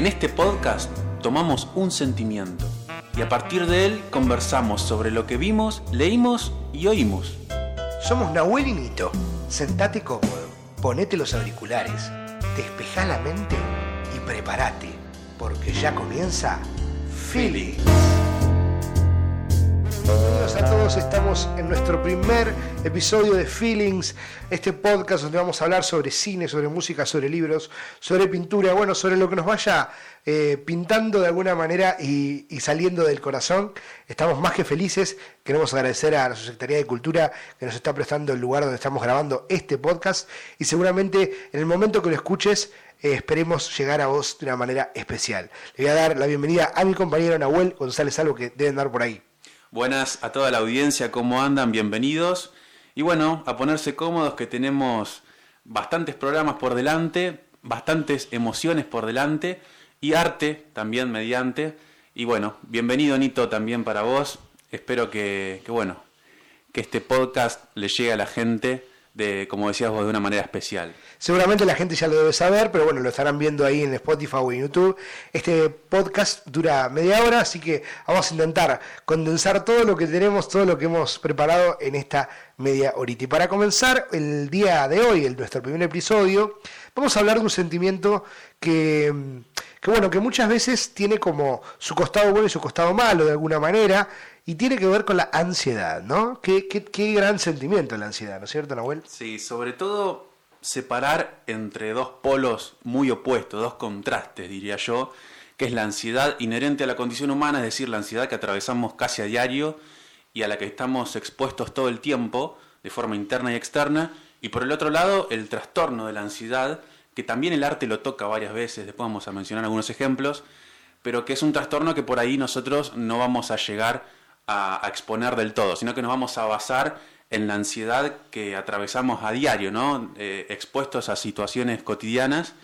En este podcast tomamos un sentimiento y a partir de él conversamos sobre lo que vimos, leímos y oímos. Somos Nahuel y Nito. Sentate cómodo, ponete los auriculares, despejá la mente y prepárate, porque ya comienza Feelings. Bienvenidos a todos, estamos en nuestro primer episodio de Feelings, este podcast donde vamos a hablar sobre cine, sobre música, sobre libros, sobre pintura, bueno, sobre lo que nos vaya eh, pintando de alguna manera y, saliendo del corazón. Estamos más que felices, queremos agradecer a la Secretaría de Cultura que nos está prestando el lugar donde estamos grabando este podcast y seguramente en el momento que lo escuches eh, esperemos llegar a vos de una manera especial. Le voy a dar la bienvenida a mi compañero Nahuel González Algo que deben dar por ahí. Buenas a toda la audiencia, ¿cómo andan? Bienvenidos. Y bueno, a ponerse cómodos que tenemos bastantes programas por delante, bastantes emociones por delante y arte también mediante. Y bueno, bienvenido Nito también para vos. Espero que, que bueno, que este podcast le llegue a la gente de, como decías vos, de una manera especial. Seguramente la gente ya lo debe saber, pero bueno, lo estarán viendo ahí en Spotify o en YouTube. Este podcast dura media hora, así que vamos a intentar condensar todo lo que tenemos, todo lo que hemos preparado en esta media horita. Y para comenzar el día de hoy, el, nuestro primer episodio, vamos a hablar de un sentimiento que, que, bueno, que muchas veces tiene como su costado bueno y su costado malo de alguna manera, y tiene que ver con la ansiedad, ¿no? Qué, qué, qué gran sentimiento la ansiedad, ¿no es cierto, Nahuel? Sí, sobre todo separar entre dos polos muy opuestos, dos contrastes, diría yo, que es la ansiedad inherente a la condición humana, es decir, la ansiedad que atravesamos casi a diario y a la que estamos expuestos todo el tiempo, de forma interna y externa, y por el otro lado, el trastorno de la ansiedad, que también el arte lo toca varias veces, después vamos a mencionar algunos ejemplos, pero que es un trastorno que por ahí nosotros no vamos a llegar a, exponer del todo, sino que nos vamos a basar en la ansiedad que atravesamos a diario, ¿no? Eh, expuestos a situaciones cotidianas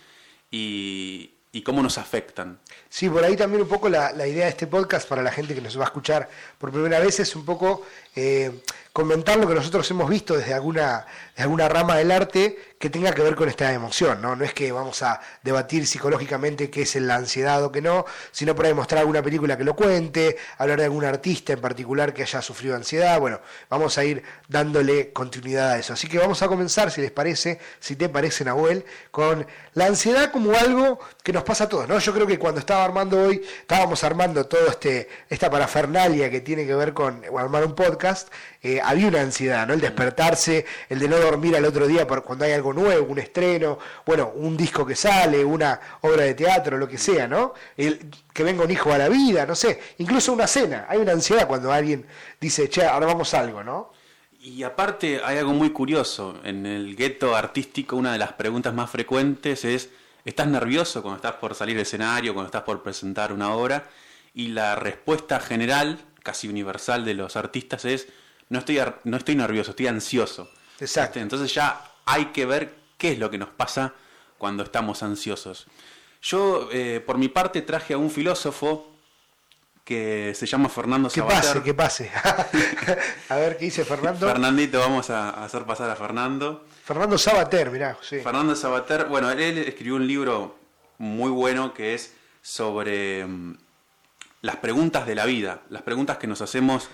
y, cómo nos afectan. Sí, por ahí también un poco la, la, idea de este podcast para la gente que nos va a escuchar por primera vez es un poco eh, comentar lo que nosotros hemos visto desde alguna, desde alguna rama del arte que tenga que ver con esta emoción, ¿no? No es que vamos a debatir psicológicamente qué es la ansiedad o qué no, sino para demostrar alguna película que lo cuente, hablar de algún artista en particular que haya sufrido ansiedad, bueno, vamos a ir dándole continuidad a eso. Así que vamos a comenzar, si les parece, si te parece, Nahuel, con la ansiedad como algo que nos pasa a todos, ¿no? Yo creo que cuando estaba armando hoy, estábamos armando todo este, esta parafernalia que tiene que ver con armar un podcast, eh, había una ansiedad, ¿no? El despertarse, el de no dormir al otro día por cuando hay algo nuevo, un estreno, bueno, un disco que sale, una obra de teatro, lo que sea, ¿no? El, que venga un hijo a la vida, no sé, incluso una cena. Hay una ansiedad cuando alguien dice, che, ahora vamos a algo, ¿no? Y aparte hay algo muy curioso. En el gueto artístico una de las preguntas más frecuentes es, ¿estás nervioso cuando estás por salir del escenario, cuando estás por presentar una obra? Y la respuesta general, casi universal de los artistas es, no estoy, no estoy nervioso, estoy ansioso. Exacto. Entonces ya hay que ver qué es lo que nos pasa cuando estamos ansiosos. Yo, eh, por mi parte, traje a un filósofo que se llama Fernando Sabater. Que pase, que pase. a ver qué dice Fernando. Fernandito, vamos a hacer pasar a Fernando. Fernando Sabater, mirá. Sí. Fernando Sabater, bueno, él escribió un libro muy bueno que es sobre um, las preguntas de la vida, las preguntas que nos hacemos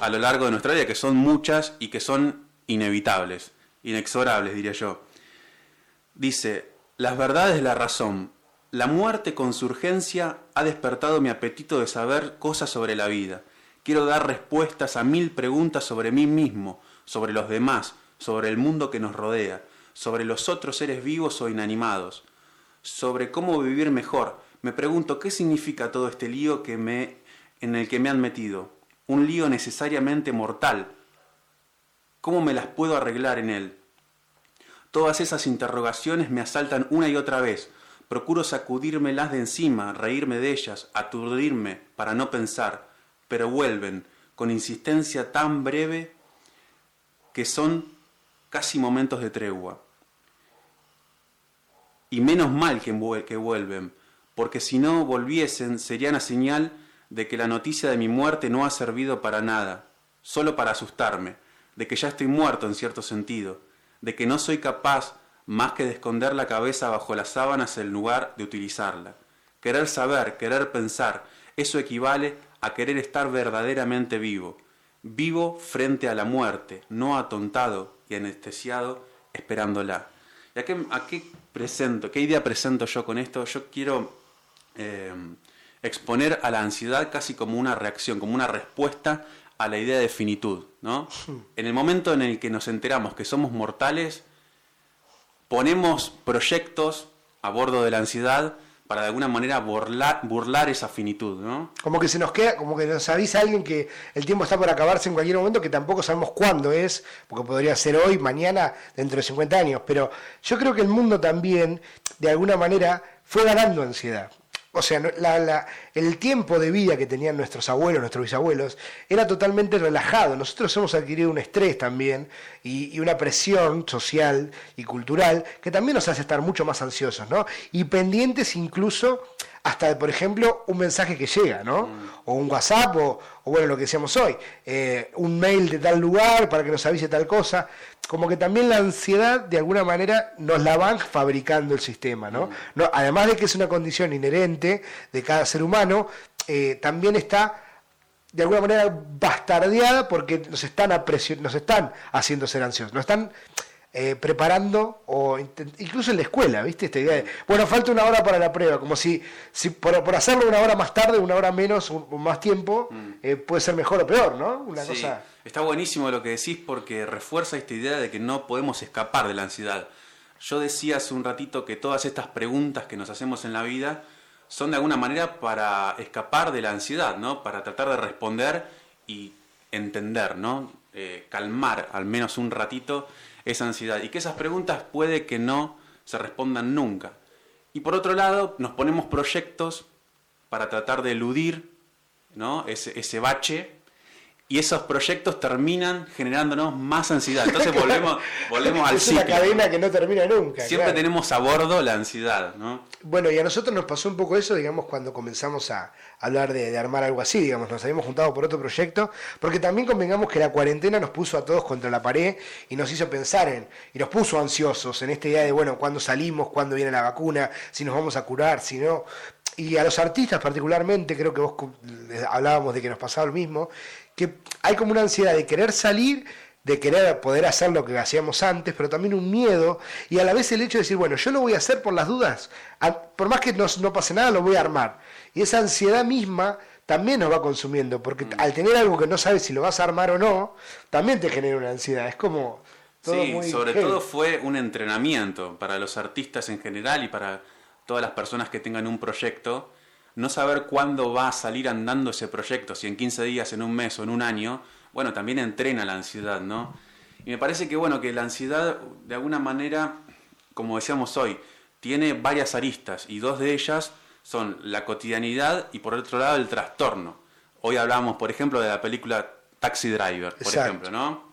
a lo largo de nuestra vida, que son muchas y que son inevitables, inexorables, diría yo. Dice, las verdades de la razón, la muerte con su urgencia ha despertado mi apetito de saber cosas sobre la vida. Quiero dar respuestas a mil preguntas sobre mí mismo, sobre los demás, sobre el mundo que nos rodea, sobre los otros seres vivos o inanimados, sobre cómo vivir mejor. Me pregunto qué significa todo este lío que me, en el que me han metido. Un lío necesariamente mortal. ¿Cómo me las puedo arreglar en él? Todas esas interrogaciones me asaltan una y otra vez. Procuro sacudírmelas de encima, reírme de ellas, aturdirme para no pensar, pero vuelven con insistencia tan breve que son casi momentos de tregua. Y menos mal que, que vuelven, porque si no volviesen sería una señal de que la noticia de mi muerte no ha servido para nada, solo para asustarme, de que ya estoy muerto en cierto sentido, de que no soy capaz más que de esconder la cabeza bajo las sábanas en lugar de utilizarla, querer saber, querer pensar. Eso equivale a querer estar verdaderamente vivo. Vivo frente a la muerte, no atontado y anestesiado esperándola. ¿Y a qué, presento? ¿Qué idea presento yo con esto? Yo quiero eh, exponer a la ansiedad casi como una reacción, como una respuesta a la idea de finitud. ¿no? En el momento en el que nos enteramos que somos mortales, ponemos proyectos a bordo de la ansiedad para de alguna manera burlar, burlar esa finitud, ¿no? Como que se nos queda, como que nos avisa alguien que el tiempo está por acabarse en cualquier momento, que tampoco sabemos cuándo es, porque podría ser hoy, mañana, dentro de 50 años. Pero yo creo que el mundo también, de alguna manera, fue ganando ansiedad. O sea, la, el tiempo de vida que tenían nuestros abuelos, nuestros bisabuelos, era totalmente relajado. Nosotros hemos adquirido un estrés también y, una presión social y cultural que también nos hace estar mucho más ansiosos, ¿no? Y pendientes incluso hasta, por ejemplo, un mensaje que llega, ¿no? Mm. O un WhatsApp, o, bueno, lo que decíamos hoy, eh, un mail de tal lugar para que nos avise tal cosa. Como que también la ansiedad, de alguna manera, nos la van fabricando el sistema, ¿no? Mm. no además de que es una condición inherente de cada ser humano, eh, también está de alguna manera bastardeada porque nos están, nos están haciendo ser ansiosos, nos están eh, preparando, o incluso en la escuela, ¿viste? Esta idea de, bueno, falta una hora para la prueba, como si, si por, hacerlo una hora más tarde, una hora menos, un, más tiempo, mm. eh, puede ser mejor o peor, ¿no? Una cosa... Está buenísimo lo que decís porque refuerza esta idea de que no podemos escapar de la ansiedad. Yo decía hace un ratito que todas estas preguntas que nos hacemos en la vida son de alguna manera para escapar de la ansiedad, ¿no? Para tratar de responder y entender, ¿no? Eh, calmar al menos un ratito esa ansiedad y que esas preguntas puede que no se respondan nunca. Y por otro lado, nos ponemos proyectos para tratar de eludir ¿no? ese, ese bache y esos proyectos terminan generándonos más ansiedad. Entonces volvemos, volvemos al Es una cadena que no termina nunca. Siempre tenemos a bordo la ansiedad, ¿no? Bueno, y a nosotros nos pasó un poco eso, digamos, cuando comenzamos a hablar de, armar algo así, digamos, nos habíamos juntado por otro proyecto, porque también convengamos que la cuarentena nos puso a todos contra la pared y nos hizo pensar en, y nos puso ansiosos en esta idea de, bueno, cuándo salimos, cuándo viene la vacuna, si nos vamos a curar, si no y a los artistas particularmente, creo que vos hablábamos de que nos pasaba lo mismo, que hay como una ansiedad de querer salir, de querer poder hacer lo que hacíamos antes, pero también un miedo y a la vez el hecho de decir, bueno, yo lo voy a hacer por las dudas, por más que no, no pase nada, lo voy a armar. Y esa ansiedad misma también nos va consumiendo, porque mm. al tener algo que no sabes si lo vas a armar o no, también te genera una ansiedad. Es como... sí, sobre todo fue un entrenamiento para los artistas en general y para todas las personas que tengan un proyecto no saber cuándo va a salir andando ese proyecto, si en 15 días, en un mes o en un año, bueno, también entrena la ansiedad, ¿no? Y me parece que, bueno, que la ansiedad, de alguna manera, como decíamos hoy, tiene varias aristas y dos de ellas son la cotidianidad y por otro lado el trastorno. Hoy hablamos, por ejemplo, de la película Taxi Driver, por ejemplo, ¿no?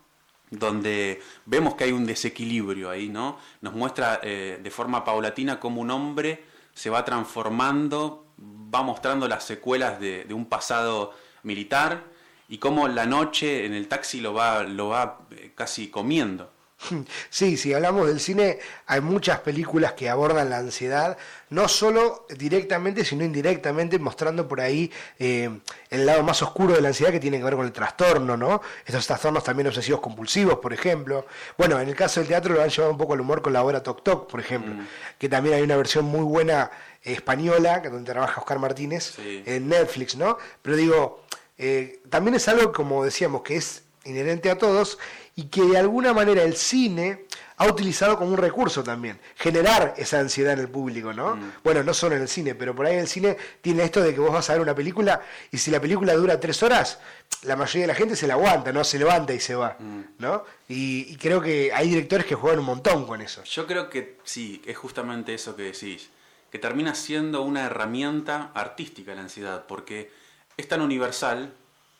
Donde vemos que hay un desequilibrio ahí, ¿no? Nos muestra eh, de forma paulatina cómo un hombre se va transformando va mostrando las secuelas de, un pasado militar y cómo la noche en el taxi lo va, lo va eh, casi comiendo. Sí, si hablamos del cine, hay muchas películas que abordan la ansiedad, no solo directamente, sino indirectamente, mostrando por ahí eh, el lado más oscuro de la ansiedad que tiene que ver con el trastorno, ¿no? Estos trastornos también obsesivos compulsivos, por ejemplo. Bueno, en el caso del teatro lo han llevado un poco al humor con la obra Tok Tok, por ejemplo, mm. que también hay una versión muy buena española, donde trabaja Oscar Martínez, en Netflix, ¿no? Pero digo, eh, también es algo, como decíamos, que es inherente a todos y que de alguna manera el cine ha utilizado como un recurso también, generar esa ansiedad en el público, ¿no? Mm. Bueno, no solo en el cine, pero por ahí el cine tiene esto de que vos vas a ver una película y si la película dura tres horas, la mayoría de la gente se la aguanta, ¿no? Se levanta y se va, mm. ¿no? Y, y, creo que hay directores que juegan un montón con eso. Yo creo que sí, es justamente eso que decís que termina siendo una herramienta artística la ansiedad, porque es tan universal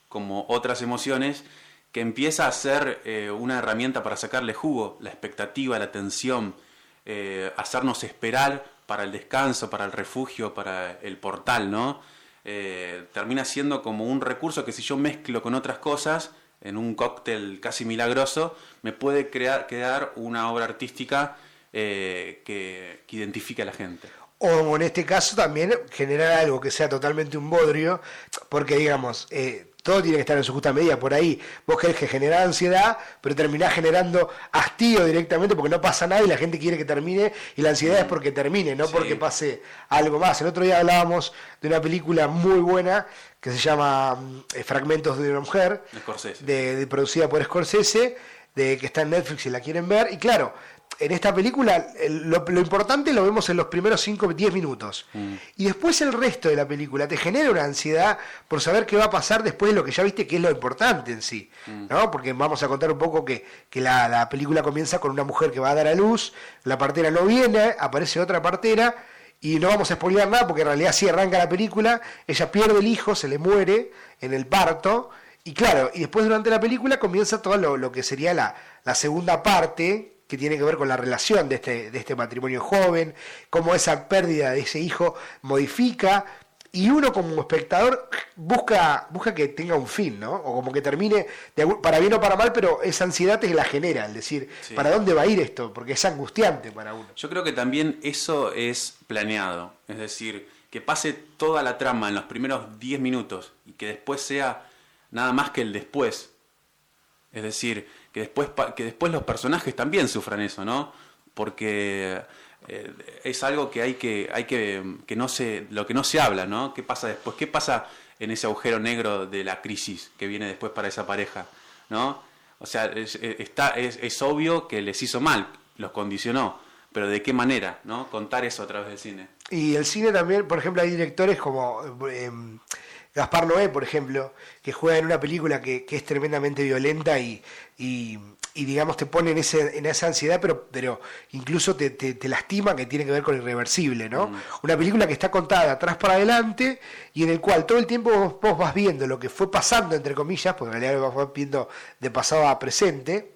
como otras emociones que empieza a ser eh, una herramienta para sacarle jugo, la expectativa, la tensión, eh, hacernos esperar para el descanso, para el refugio, para el portal, ¿no? Eh, termina siendo como un recurso que si yo mezclo con otras cosas, en un cóctel casi milagroso, me puede crear, quedar una obra artística eh, que, que identifique a la gente. O en este caso también generar algo que sea totalmente un bodrio, porque digamos, eh, todo tiene que estar en su justa medida. Por ahí vos querés que generar ansiedad, pero terminás generando hastío directamente porque no pasa nada y la gente quiere que termine y la ansiedad es porque termine, no Sí. porque pase algo más. El otro día hablábamos de una película muy buena que se llama mm, eh, Fragmentos de una mujer, Scorsese. de, de- producida por Scorsese, de que está en Netflix si la quieren ver. Y claro, en esta película el- lo, lo importante lo vemos en los primeros 5 10 minutos. Y después el resto de la película te genera una ansiedad por saber qué va a pasar después de lo que ya viste que es lo importante en sí. ¿no? Porque vamos a contar un poco que, que la, la película comienza con una mujer que va a dar a luz, la partera no viene, aparece otra partera. Y no vamos a spoilear nada porque en realidad sí arranca la película, ella pierde el hijo, se le muere en el parto, y claro, y después durante la película comienza todo lo, lo que sería la, la segunda parte, que tiene que ver con la relación de este, de este matrimonio joven, cómo esa pérdida de ese hijo modifica, y uno como espectador busca, busca que tenga un fin, ¿no? O como que termine, de para bien o para mal, pero esa ansiedad te la genera, el decir, Sí. ¿para dónde va a ir esto? Porque es angustiante para uno. Yo creo que también eso es planeado, es decir, que pase toda la trama en los primeros 10 minutos y que después sea nada más que el después. Es decir, que después, que después los personajes también sufran eso, ¿no? Porque eh, es algo que hay que, hay que, que no se, lo que no se habla, ¿no? ¿Qué pasa después? ¿Qué pasa en ese agujero negro de la crisis que viene después para esa pareja, ¿no? O sea, es, es- está, es, es obvio que les hizo mal, los condicionó, pero ¿de qué manera, no? Contar eso a través del cine. Y el cine también, por ejemplo, hay directores como eh, Gaspar Noé, por ejemplo, que juega en una película que, que es tremendamente violenta y, y, y, digamos, te pone en, ese, en esa ansiedad, pero, pero incluso te, te- te lastima, que tiene que ver con irreversible, ¿no? Una película que está contada atrás para adelante y en el cual todo el tiempo vos, vos vas viendo lo que fue pasando, entre comillas, porque en realidad lo vas viendo de pasado a presente,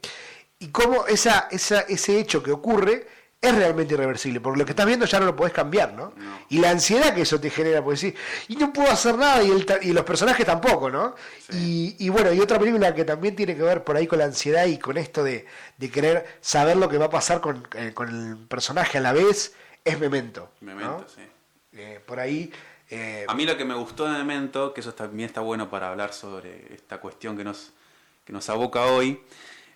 y cómo esa, esa, ese hecho que ocurre es realmente irreversible, porque lo que estás viendo ya no lo podés cambiar, ¿no? No. Y la ansiedad que eso te genera, porque decís, y no puedo hacer nada, y, el ta- y los personajes tampoco, ¿no? Y, y bueno, y otra película que también tiene que ver por ahí con la ansiedad y con esto de, de querer saber lo que va a pasar con, eh, con el personaje a la vez, es Memento. ¿no? Memento, sí. Eh, por ahí... eh, A mí lo que me gustó de Memento, que eso también está bueno para hablar sobre esta cuestión que nos, que nos aboca hoy,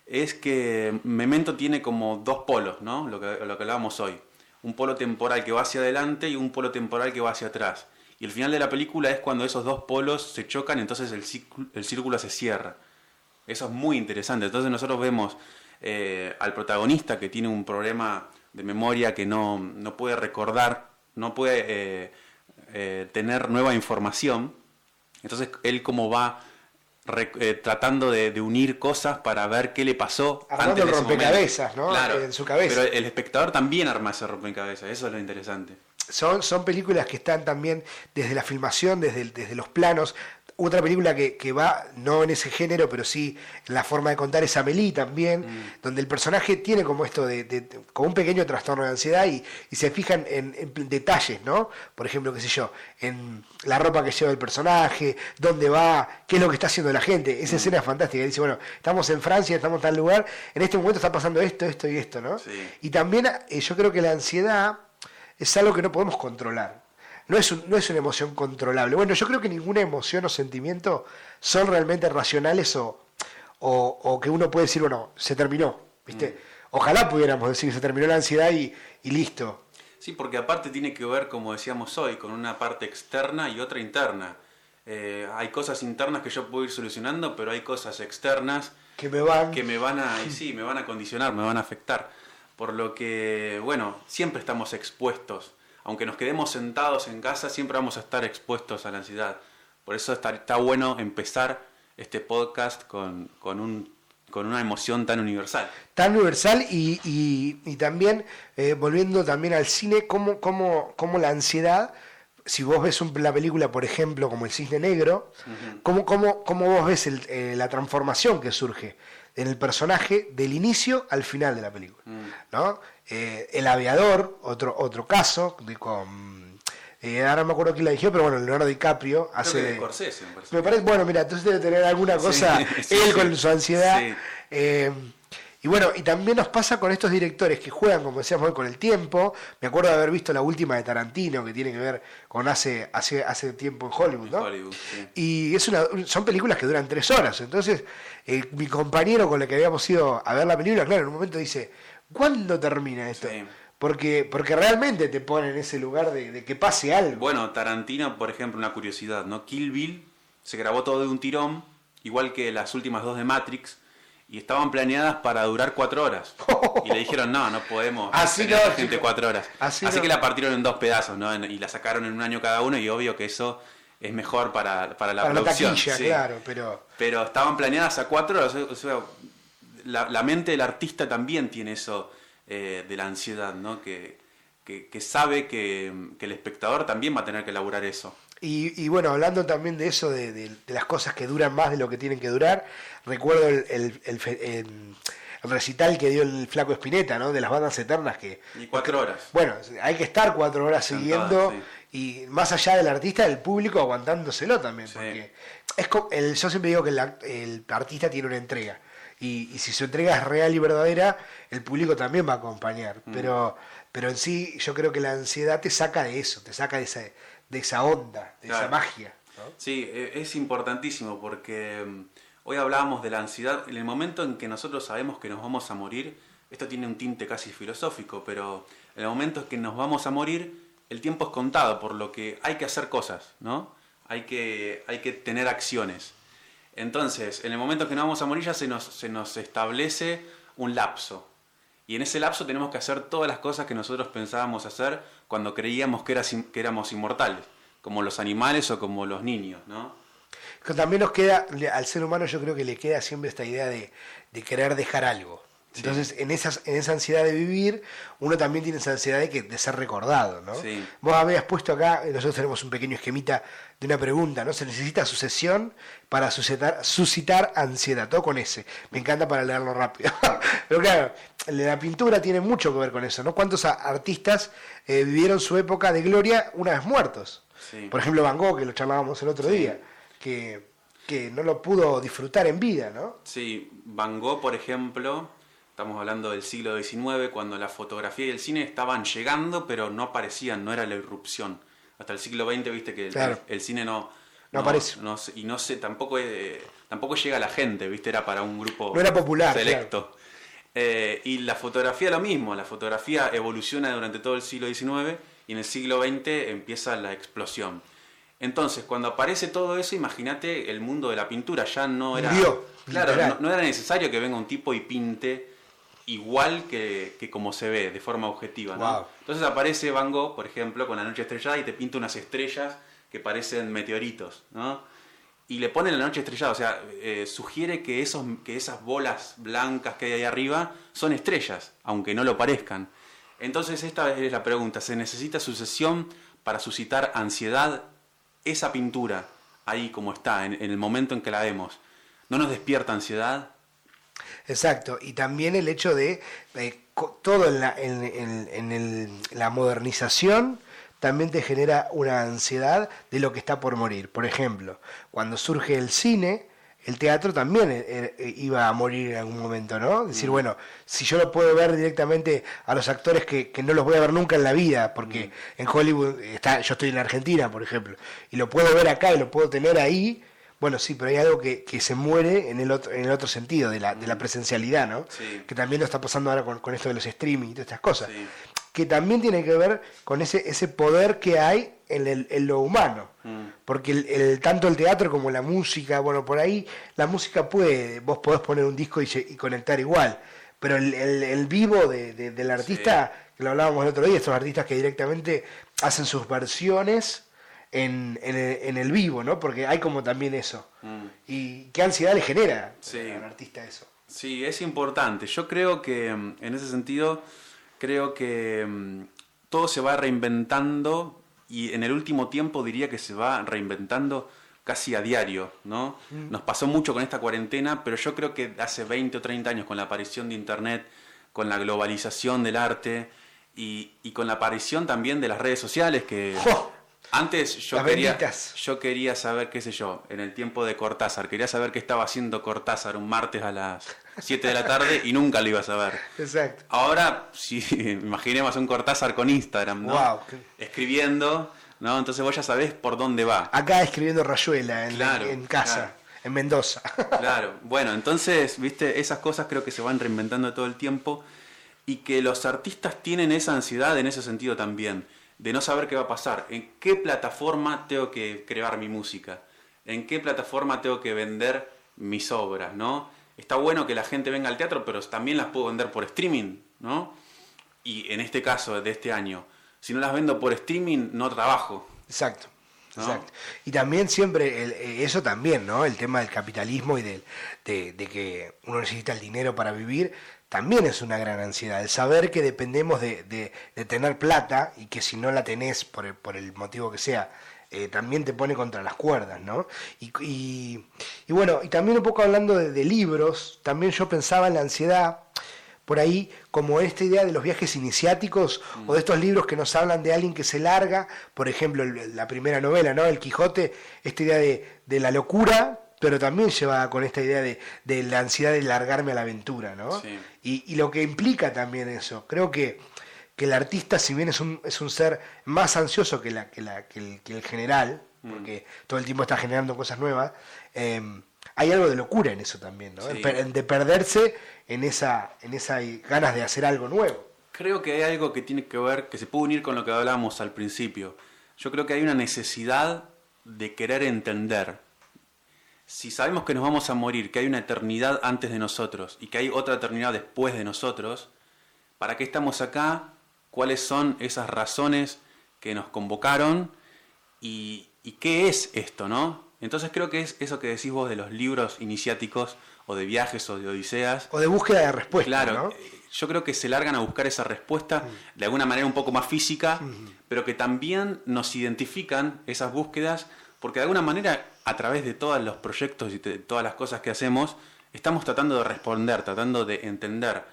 es que Memento tiene como dos polos, ¿no? Lo que, lo que hablábamos hoy. Un polo temporal que va hacia adelante y un polo temporal que va hacia atrás. Y el final de la película es cuando esos dos polos se chocan, entonces el círculo, el círculo se cierra. Eso es muy interesante. Entonces nosotros vemos eh, al protagonista que tiene un problema de memoria que no, no puede recordar, no puede eh, eh, tener nueva información. Entonces él como va re- eh, tratando de, de unir cosas para ver qué le pasó Armando el rompecabezas. ¿no? Claro, En su cabeza. Pero el espectador también arma ese rompecabezas, eso es lo interesante. son, son películas que están también desde la filmación, desde, desde los planos. Otra película que, que va, no en ese género, pero sí en la forma de contar es Amelie también, donde el personaje tiene como esto de, de- como un pequeño trastorno de ansiedad y, y se fijan en, en detalles, ¿no? Por ejemplo, qué sé yo, en la ropa que lleva el personaje, dónde va, qué es lo que está haciendo la gente. Esa escena es fantástica. Dice, bueno, estamos en Francia, estamos en tal lugar, en este momento está pasando esto, esto y esto, ¿no? Sí. Y también eh, yo creo que la ansiedad es algo que no podemos controlar. No es, un- no es una emoción controlable. Bueno, yo creo que ninguna emoción o sentimiento son realmente racionales o, o, o que uno puede decir, bueno, se terminó. ¿viste? Ojalá pudiéramos decir se terminó la ansiedad y, y listo. Sí, porque aparte tiene que ver, como decíamos hoy, con una parte externa y otra interna. Eh, hay cosas internas que yo puedo ir solucionando, pero hay cosas externas Que me van. que me van a, y sí, me van a condicionar, me van a afectar. Por lo que, bueno, siempre estamos expuestos. Aunque nos quedemos sentados en casa, siempre vamos a estar expuestos a la ansiedad. Por eso está, está bueno empezar este podcast con, con, un, con una emoción tan universal. tan universal y, y- y también, eh, volviendo también al cine, cómo, cómo, cómo la ansiedad, si vos ves un- la película, por ejemplo, como El Cisne Negro, cómo, cómo, cómo vos ves el- eh, la transformación que surge en el personaje del inicio al final de la película. ¿no? Eh, el aviador, otro, otro caso, de- con... eh, ahora no me acuerdo quién la dirigió, pero bueno, Leonardo DiCaprio hace... Que de- me parece. me parece, bueno, mira, entonces debe tener alguna cosa, sí, él sí. con su ansiedad. Eh, Y bueno, y también nos pasa con estos directores que juegan, como decíamos hoy, con el tiempo. Me acuerdo de haber visto la última de Tarantino, que tiene que ver con hace, hace, hace tiempo en Hollywood, ¿no? Hollywood, sí. Y es una, son películas que duran tres horas. Entonces, eh, mi compañero con el que habíamos ido a ver la película, claro, en un momento dice, ¿cuándo termina esto? Sí. Porque, porque realmente te pone en ese lugar de, de que pase algo. Bueno, Tarantino, por ejemplo, una curiosidad, ¿no? Kill Bill se grabó todo de un tirón, igual que las últimas dos de Matrix, y estaban planeadas para durar cuatro horas. Y le dijeron, no, no podemos Así tener no, la gente cuatro horas. Así Así, no. que la partieron en dos pedazos, ¿no? Y la sacaron en un año cada uno, y obvio que eso es mejor para, para la para la producción. taquilla, sí. claro, pero... Pero estaban planeadas a cuatro horas. O sea, la, la mente del artista también tiene eso eh, de la ansiedad, ¿no? Que, que, que sabe que, que el espectador también va a tener que elaborar eso. Y, y bueno, hablando también de eso, de, de- de las cosas que duran más de lo que tienen que durar, recuerdo el, el- el el- el recital que dio el Flaco Espineta, ¿no? De las bandas eternas que... Y cuatro horas. Bueno, hay que estar cuatro horas siguiendo y más allá del artista, el público aguantándoselo también, Sí. porque es el, yo siempre digo que el, el artista tiene una entrega y, y si su entrega es real y verdadera, el público también va a acompañar, Mm. pero, pero en sí yo creo que la ansiedad te saca de eso, te saca de esa, de esa onda, de esa magia. ¿no? Sí, e- es importantísimo porque mm, hoy hablábamos de la ansiedad. En el momento en que nosotros sabemos que nos vamos a morir, esto tiene un tinte casi filosófico, pero en el momento en que nos vamos a morir, el tiempo es contado, por lo que hay que hacer cosas, ¿no? Hay que, hay que tener acciones. Entonces, en el momento en que nos vamos a morir ya se nos, establece un lapso. Y en ese lapso tenemos que hacer todas las cosas que nosotros pensábamos hacer cuando creíamos que, éramos inmortales, como los animales o como los niños, ¿no? También nos queda, al ser humano yo creo que le queda siempre esta idea de, de querer dejar algo. Entonces, en, esas, en esa ansiedad de vivir, uno también tiene esa ansiedad de, que, de ser recordado, ¿no? Sí. Vos habías puesto acá, eh, nosotros tenemos un pequeño esquemita de una pregunta, ¿no? Se necesita sucesión para suscitar, suscitar ansiedad, todo con ese. Me encanta para leerlo rápido. Pero claro, la pintura tiene mucho que ver con eso, ¿no? ¿Cuántos artistas eh, vivieron su época de gloria una vez muertos? Sí. Por ejemplo, Van Gogh, que lo charlábamos el otro día, que, que no lo pudo disfrutar en vida, ¿no? Sí, Van Gogh, por ejemplo, estamos hablando del siglo XIX, cuando la fotografía y el cine estaban llegando, pero no aparecían, no era la irrupción. Hasta el siglo XX, viste que el, Claro. el cine no, No aparece. no y no sé, tampoco, eh, tampoco llega a la gente, viste, era para un grupo No era popular, selecto. Eh, y la fotografía lo mismo, la fotografía evoluciona durante todo el siglo XIX y en el siglo XX empieza la explosión. Entonces, cuando aparece todo eso, imagínate el mundo de la pintura, ya no era... Murió, claro, no era necesario que venga un tipo y pinte igual que, que como se ve, de forma objetiva. ¿no? Wow. Entonces aparece Van Gogh, por ejemplo, con la noche estrellada y te pinta unas estrellas que parecen meteoritos, ¿no? Y le pone la noche estrellada, o sea, eh, sugiere que, esos, que esas bolas blancas que hay ahí arriba son estrellas, aunque no lo parezcan. Entonces esta es la pregunta, ¿se necesita sucesión para suscitar ansiedad? Esa pintura, ahí como está, en, en el momento en que la vemos, ¿no nos despierta ansiedad? Exacto, y también el hecho de eh, todo en, la, en, en- en el- la modernización también te genera una ansiedad de lo que está por morir. Por ejemplo, cuando surge el cine, el teatro también eh, eh, iba a morir en algún momento, ¿no? Decir, bueno, si yo lo puedo ver directamente a los actores que, que no los voy a ver nunca en la vida, porque en Hollywood está, yo estoy en Argentina, por ejemplo, y lo puedo ver acá y lo puedo tener ahí, bueno, sí, pero hay algo que, que se muere en el otro, en el otro sentido, de la, de la presencialidad, ¿no? Sí. Que también lo está pasando ahora con, con esto de los streaming y todas estas cosas. Sí. Que también tiene que ver con ese, ese poder que hay en, el- en lo humano. Mm. Porque el, el- tanto el teatro como la música, bueno, por ahí la música puede, vos podés poner un disco y, y conectar igual. Pero el, el- vivo de- de- del artista, que lo hablábamos el otro día, estos artistas que directamente hacen sus versiones en, en el, en el vivo, ¿no? Porque hay como también eso. Mm. Y qué ansiedad le genera Sí. al artista eso. Sí, es importante. Yo creo que mm, en ese sentido, creo que mm, todo se va reinventando y en el último tiempo diría que se va reinventando casi a diario, ¿no? Nos pasó mucho con esta cuarentena, pero yo creo que hace 20 o 30 años con la aparición de Internet, con la globalización del arte y, y con la aparición también de las redes sociales que... Antes yo Las quería, benditas. yo quería saber, qué sé yo, en el tiempo de Cortázar, quería saber qué estaba haciendo Cortázar un martes a las 7 de la tarde y nunca lo iba a saber. Exacto. Ahora, si imaginemos un Cortázar con Instagram, ¿no? Wow. Escribiendo, ¿no? Entonces vos ya sabés por dónde va. Acá escribiendo Rayuela en, Claro, en casa, claro. en Mendoza. Claro, bueno, entonces, viste, esas cosas creo que se van reinventando todo el tiempo y que los artistas tienen esa ansiedad en ese sentido también, de no saber qué va a pasar, en qué plataforma tengo que crear mi música, en qué plataforma tengo que vender mis obras, ¿no? Está bueno que la gente venga al teatro, pero también las puedo vender por streaming, ¿no? Y en este caso, de este año, si no las vendo por streaming, no trabajo. Exacto. ¿No? Exacto. Y también siempre, el- eh, eso también, ¿no? El tema del capitalismo y del, de, de que uno necesita el dinero para vivir, también es una gran ansiedad. El saber que dependemos de, de- tener plata y que si no la tenés por el, por el motivo que sea, eh, también te pone contra las cuerdas, ¿no? Y, y- bueno, y también un poco hablando de, libros, también yo pensaba en la ansiedad por ahí como esta idea de los viajes iniciáticos o de estos libros que nos hablan de alguien que se larga, por ejemplo, la primera novela, ¿no? El Quijote, esta idea de, de la locura, pero también lleva con esta idea de, de la ansiedad de largarme a la aventura, ¿no? Sí. Y, y lo que implica también eso. Creo que, que el artista, si bien es un, es un ser más ansioso que, la, que, la, que, el, que el general, porque todo el tiempo está generando cosas nuevas, eh, hay algo de locura en eso también, ¿no? Sí. De perderse en esa, en esa ganas de hacer algo nuevo. Creo que hay algo que tiene que ver, que se puede unir con lo que hablábamos al principio. Yo creo que hay una necesidad de querer entender. Si sabemos que nos vamos a morir, que hay una eternidad antes de nosotros y que hay otra eternidad después de nosotros, ¿para qué estamos acá? ¿Cuáles son esas razones que nos convocaron? ¿Y, y qué es esto, no? Entonces creo que es eso que decís vos de los libros iniciáticos o de viajes o de odiseas, O de búsqueda de respuesta, Claro, ¿no? yo creo que se largan a buscar esa respuesta de alguna manera un poco más física, pero que también nos identifican esas búsquedas, porque de alguna manera a través de todos los proyectos y de todas las cosas que hacemos, estamos tratando de responder, tratando de entender,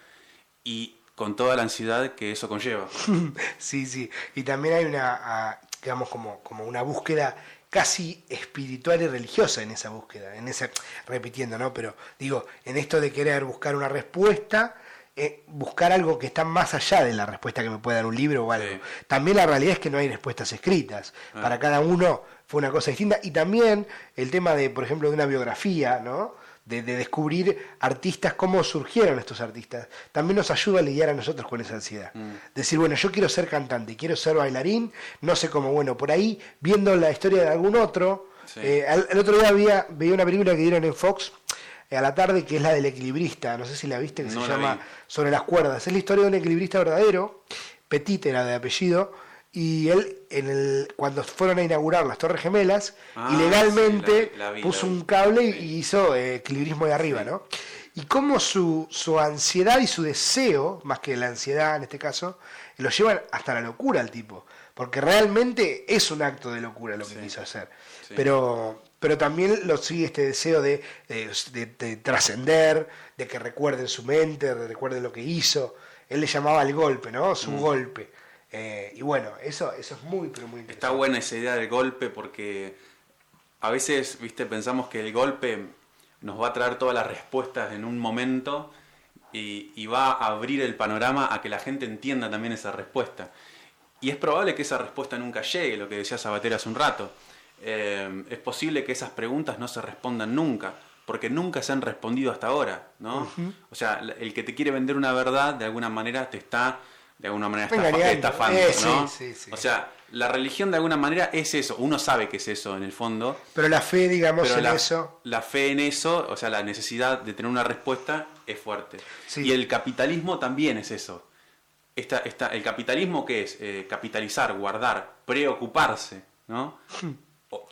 y con toda la ansiedad que eso conlleva. Sí, sí. Y también hay una, digamos, como, como una búsqueda casi espiritual y religiosa en esa búsqueda, en esa, repitiendo, ¿no? Pero digo, en esto de querer buscar una respuesta, eh, buscar algo que está más allá de la respuesta que me puede dar un libro o algo. Sí. También la realidad es que no hay respuestas escritas. Ah. Para cada uno fue una cosa distinta. Y también el tema de, por ejemplo, de una biografía, ¿no? De, de descubrir artistas, cómo surgieron estos artistas, también nos ayuda a lidiar a nosotros con esa ansiedad. Mm. Decir, bueno, yo quiero ser cantante, quiero ser bailarín, no sé cómo, bueno, por ahí, viendo la historia de algún otro, Sí. eh, el otro día había, veía una película que dieron en Fox eh, a la tarde, que es la del equilibrista, no sé si la viste, que No se la llama vi. Sobre las cuerdas. Es la historia de un equilibrista verdadero, Petit era de apellido, y él, en el, cuando fueron a inaugurar las Torres Gemelas, Ah, ilegalmente sí, la vi, la vi, puso un cable y hizo eh, equilibrismo de arriba, ¿no? Y cómo su, su ansiedad y su deseo, más que la ansiedad en este caso, lo llevan hasta la locura al tipo. Porque realmente es un acto de locura lo que quiso hacer. Pero, pero también lo sigue este deseo de, de- de- de trascender, de que recuerden su mente, de recuerden lo que hizo. Él le llamaba el golpe, ¿no? Su Mm. golpe. Eh, y bueno, eso, eso es muy, pero muy Está interesante. buena esa idea del golpe porque a veces, viste, pensamos que el golpe nos va a traer todas las respuestas en un momento y, y va a abrir el panorama a que la gente entienda también esa respuesta. Y es probable que esa respuesta nunca llegue, lo que decía Sabater hace un rato. Eh, es posible que esas preguntas no se respondan nunca, porque nunca se han respondido hasta ahora, ¿no? O sea, el que te quiere vender una verdad, de alguna manera te está, de alguna manera Engañando. estafando, Eh, sí, ¿no? sí, sí. O sea, la religión de alguna manera es eso, uno sabe que es eso en el fondo, Pero la fe, digamos, en la, eso. la fe en eso, o sea, la necesidad de tener una respuesta es fuerte. Sí. Y el capitalismo también es eso. Esta, esta, el capitalismo qué es? Eh, capitalizar, guardar, preocuparse, ¿no?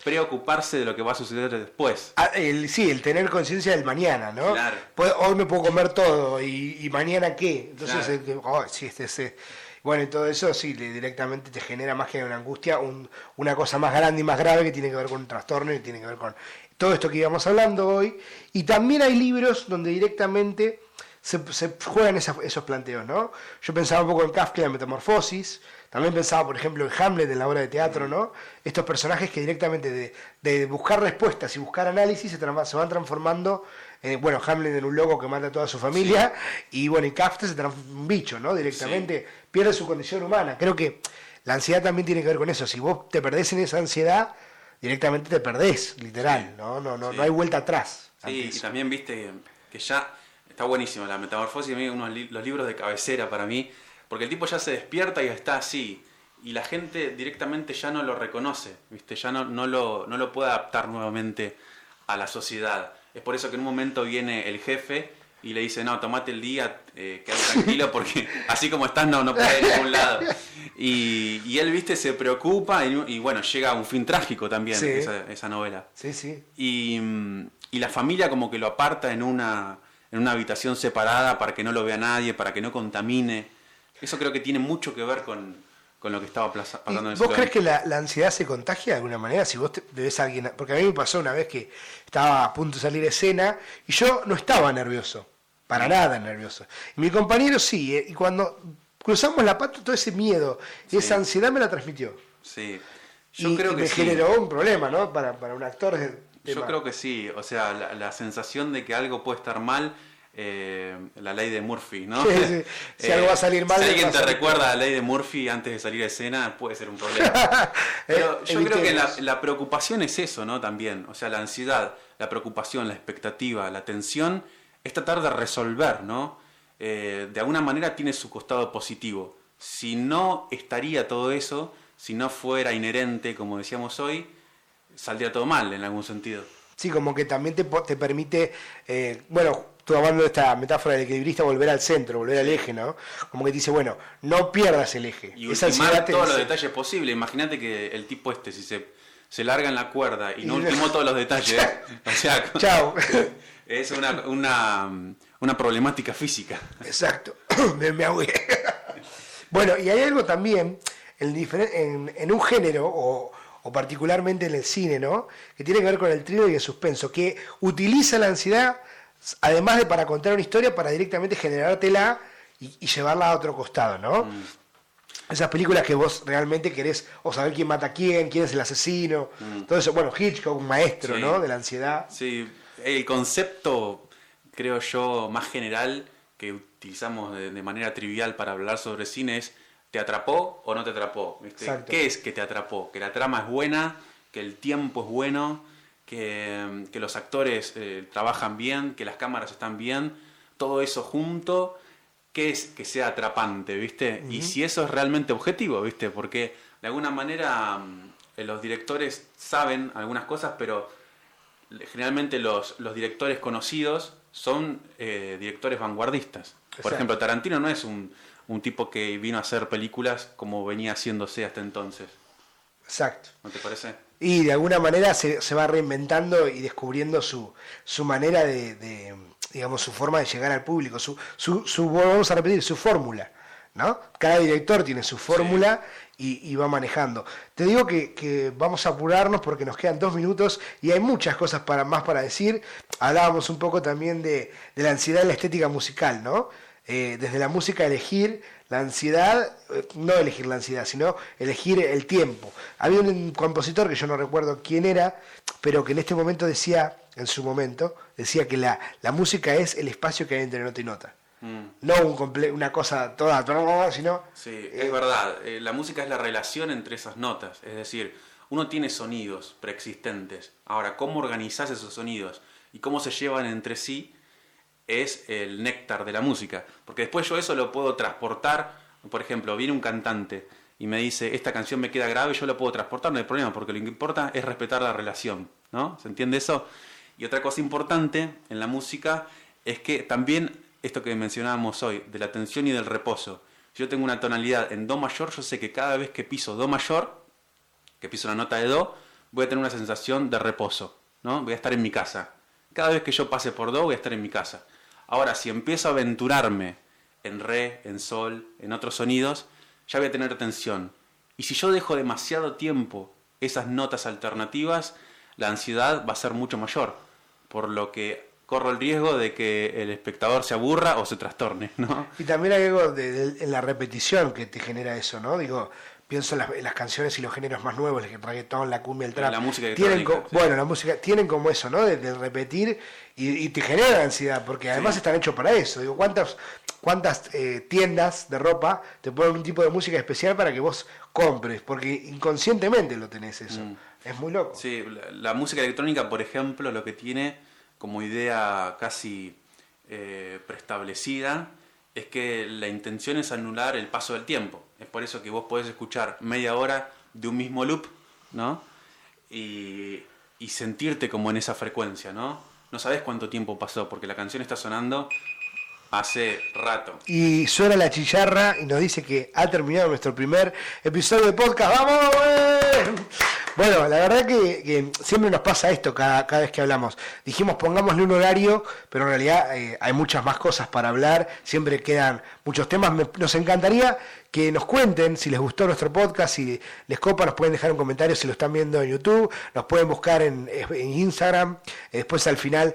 Preocuparse de lo que va a suceder después. Ah, el, sí, el tener conciencia del mañana, ¿no? Claro. Puedo- hoy me puedo comer todo y, y mañana qué. Entonces, Claro. que- oh, sí, este, este. Bueno, y todo eso sí, directamente te genera más que una angustia, un- una cosa más grande y más grave que tiene que ver con un trastorno y tiene que ver con todo esto que íbamos hablando hoy. Y también hay libros donde directamente se, se juegan esas- esos planteos, ¿no? Yo pensaba un poco en Kafka y la metamorfosis, También pensaba, por ejemplo, en Hamlet, en la obra de teatro, ¿no? Estos personajes que directamente de, de buscar respuestas y buscar análisis se, van transformando. eh, bueno, Hamlet en un loco que mata a toda su familia. Y bueno, y Kafka se transforma en un bicho, ¿no? Directamente pierde su condición humana. Creo que la ansiedad también tiene que ver con eso. Si vos te perdés en esa ansiedad, directamente te perdés, literal, ¿no? No, no, Sí. no hay vuelta atrás. Sí, y también viste que ya está buenísimo la metamorfosis, a mí unos los libros de cabecera para mí, porque el tipo ya se despierta y está así, y la gente directamente ya no lo reconoce, viste, ya no, no, lo, no lo puede adaptar nuevamente a la sociedad. Es por eso que en un momento viene el jefe y le dice, no, tomate el día, eh, quédate tranquilo porque así como estás no, no puedes ir a ningún lado. Y, y él, viste, se preocupa y, y bueno, llega a un fin trágico también Sí. esa, esa novela Sí, sí. y, y la familia como que lo aparta en una, en una habitación separada para que no lo vea nadie, para que no contamine. Eso creo que tiene mucho que ver con, con lo que estaba plaza- ¿Y pasando en el ¿Vos crees que la, la ansiedad se contagia de alguna manera? Si vos te, ves a alguien. Porque a mí me pasó una vez que estaba a punto de salir de escena y yo no estaba nervioso. Para nada nervioso. Y mi compañero sí. eh, Y cuando cruzamos la pata, todo ese miedo y esa ansiedad me la transmitió. Sí, yo y, creo y que me sí. generó un problema, ¿no? Para, para un actor. Yo tema. creo que sí, o sea, la, la sensación de que algo puede estar mal, eh, la ley de Murphy, ¿no? Sí, sí. Si algo va a salir mal, Si le alguien te recuerda la ley de Murphy antes de salir a escena, puede ser un problema. Pero Eh, yo creo que la, preocupación es eso, ¿no? También, o sea, la ansiedad, la preocupación, la expectativa, la tensión, es tratar de resolver, ¿no? Eh, de alguna manera tiene su costado positivo. Si no estaría todo eso, si no fuera inherente, como decíamos hoy, saldría todo mal en algún sentido. Sí, como que también te, permite, eh, bueno, tú hablando de esta metáfora del equilibrista, volver al centro, volver al eje, ¿no? Como que te dice, bueno, no pierdas el eje. Y Esa ultimar todos los detalles posibles. Imagínate que el tipo este, si se, se larga en la cuerda y no ultimó todos los detalles, o sea, Chao. es una, una, una problemática física. Exacto, me, me bueno, y hay algo también en, en un género, o, o particularmente en el cine, ¿no? Que tiene que ver con el thriller y el suspenso, que utiliza la ansiedad, además de para contar una historia, para directamente generártela y, y llevarla a otro costado, ¿no? Esas películas que vos realmente querés o saber quién mata a quién, quién es el asesino, todo eso. Bueno, Hitchcock, un maestro, Sí. ¿no? De la ansiedad. Sí, el concepto, creo yo, más general que utilizamos de, de manera trivial para hablar sobre cine es ¿te atrapó o no te atrapó? ¿Viste? ¿Qué es que te atrapó? Que la trama es buena, que el tiempo es bueno, que, que los actores eh, trabajan bien, que las cámaras están bien, todo eso junto, ¿qué es que sea atrapante? ¿Viste? Y si eso es realmente objetivo, ¿viste? Porque de alguna manera mm, eh, los directores saben algunas cosas, pero generalmente los, los directores conocidos son eh, directores vanguardistas. Por Exacto. ejemplo, Tarantino no es un, un tipo que vino a hacer películas como venía haciéndose hasta entonces. Exacto. ¿No te parece? Y de alguna manera se, se va reinventando y descubriendo su, su manera de, de, digamos, su forma de llegar al público, su, su, su vamos a repetir, su fórmula, ¿no? Cada director tiene su fórmula y, y va manejando. Te digo que, que vamos a apurarnos porque nos quedan dos minutos y hay muchas cosas para, más para decir. Hablábamos un poco también de, de la ansiedad y la estética musical, ¿no? Eh, desde la música elegir la ansiedad, eh, no elegir la ansiedad, sino elegir el tiempo. Había un compositor que yo no recuerdo quién era, pero que en este momento decía, en su momento, decía que la, la música es el espacio que hay entre nota y nota. Mm. No un comple- una cosa toda, sino... Sí, eh, es verdad. Eh, la música es la relación entre esas notas. Es decir, uno tiene sonidos preexistentes. Ahora, ¿cómo organizás esos sonidos y cómo se llevan entre sí? Es el néctar de la música. Porque después yo eso lo puedo transportar. Por ejemplo, viene un cantante y me dice, esta canción me queda grave, yo lo puedo transportar, no hay problema, porque lo que importa es respetar la relación. ¿No? ¿Se entiende eso? Y otra cosa importante en la música es que también esto que mencionábamos hoy, de la tensión y del reposo. Si yo tengo una tonalidad en Do mayor, yo sé que cada vez que piso Do mayor, que piso una nota de Do, voy a tener una sensación de reposo, ¿no? Voy a estar en mi casa. Cada vez que yo pase por Do, voy a estar en mi casa. Ahora, si empiezo a aventurarme en Re, en Sol, en otros sonidos, ya voy a tener tensión. Y si yo dejo demasiado tiempo esas notas alternativas, la ansiedad va a ser mucho mayor. Por lo que corro el riesgo de que el espectador se aburra o se trastorne, ¿no? Y también hay algo de, de- la repetición que te genera eso, ¿no? Digo, pienso en las, en las canciones y los géneros más nuevos, el reggaetón, la cumbia, el trap. La música tienen sí. Bueno, la música, tienen como eso, ¿no? De, de repetir y, y te genera ansiedad, porque además están hechos para eso. Digo, ¿cuántas, cuántas eh, tiendas de ropa te ponen un tipo de música especial para que vos compres? Porque inconscientemente lo tenés eso. Es muy loco. Mm. Sí, la, la música electrónica, por ejemplo, lo que tiene como idea casi eh, preestablecida es que la intención es anular el paso del tiempo. Es por eso que vos podés escuchar media hora de un mismo loop, ¿no? Y, y sentirte como en esa frecuencia, ¿no? No sabes cuánto tiempo pasó, porque la canción está sonando hace rato. Y suena la chillarra y nos dice que ha terminado nuestro primer episodio de podcast. ¡Vamos! güey! Bueno, la verdad que, siempre nos pasa esto cada, cada vez que hablamos. Dijimos pongámosle un horario, pero en realidad eh, hay muchas más cosas para hablar, siempre quedan muchos temas. Nos encantaría que nos cuenten si les gustó nuestro podcast, si les copa, nos pueden dejar un comentario si lo están viendo en YouTube, nos pueden buscar en, en Instagram, eh, después al final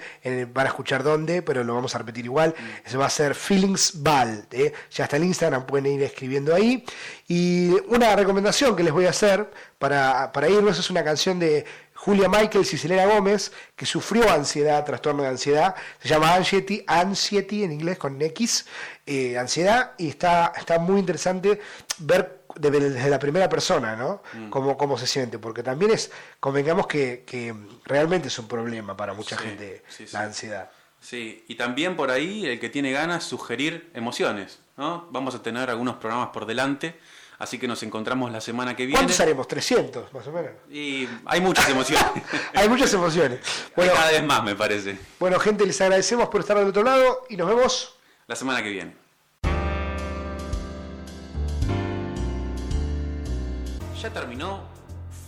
van a escuchar dónde, pero lo vamos a repetir igual. Eso va a ser Feelings Ball, ¿eh? ya está el Instagram, pueden ir escribiendo ahí. Y una recomendación que les voy a hacer para, para irnos es una canción de Julia Michaels y Selena Gómez, que sufrió ansiedad, trastorno de ansiedad, se llama Anxiety, Anxiety en inglés con X, eh, ansiedad, y está, está muy interesante ver de- desde la primera persona, ¿no? Cómo, cómo se siente, porque también es, convengamos que, que realmente es un problema para mucha Sí, gente sí, sí. la ansiedad. Sí, y también por ahí el que tiene ganas sugerir emociones, ¿no? Vamos a tener algunos programas por delante, así que nos encontramos la semana que viene. ¿Cuántos haremos? 300, más o menos. Y hay muchas emociones. Hay muchas emociones. Bueno, cada vez más me parece. bueno, gente, les agradecemos por estar del otro lado y nos vemos La semana que viene. Ya terminó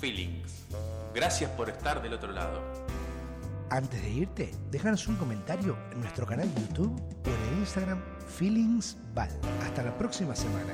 Feelings. Gracias por estar del otro lado. Antes de irte, déjanos un comentario en nuestro canal de YouTube o en el Instagram Feelingsval. Hasta la próxima semana.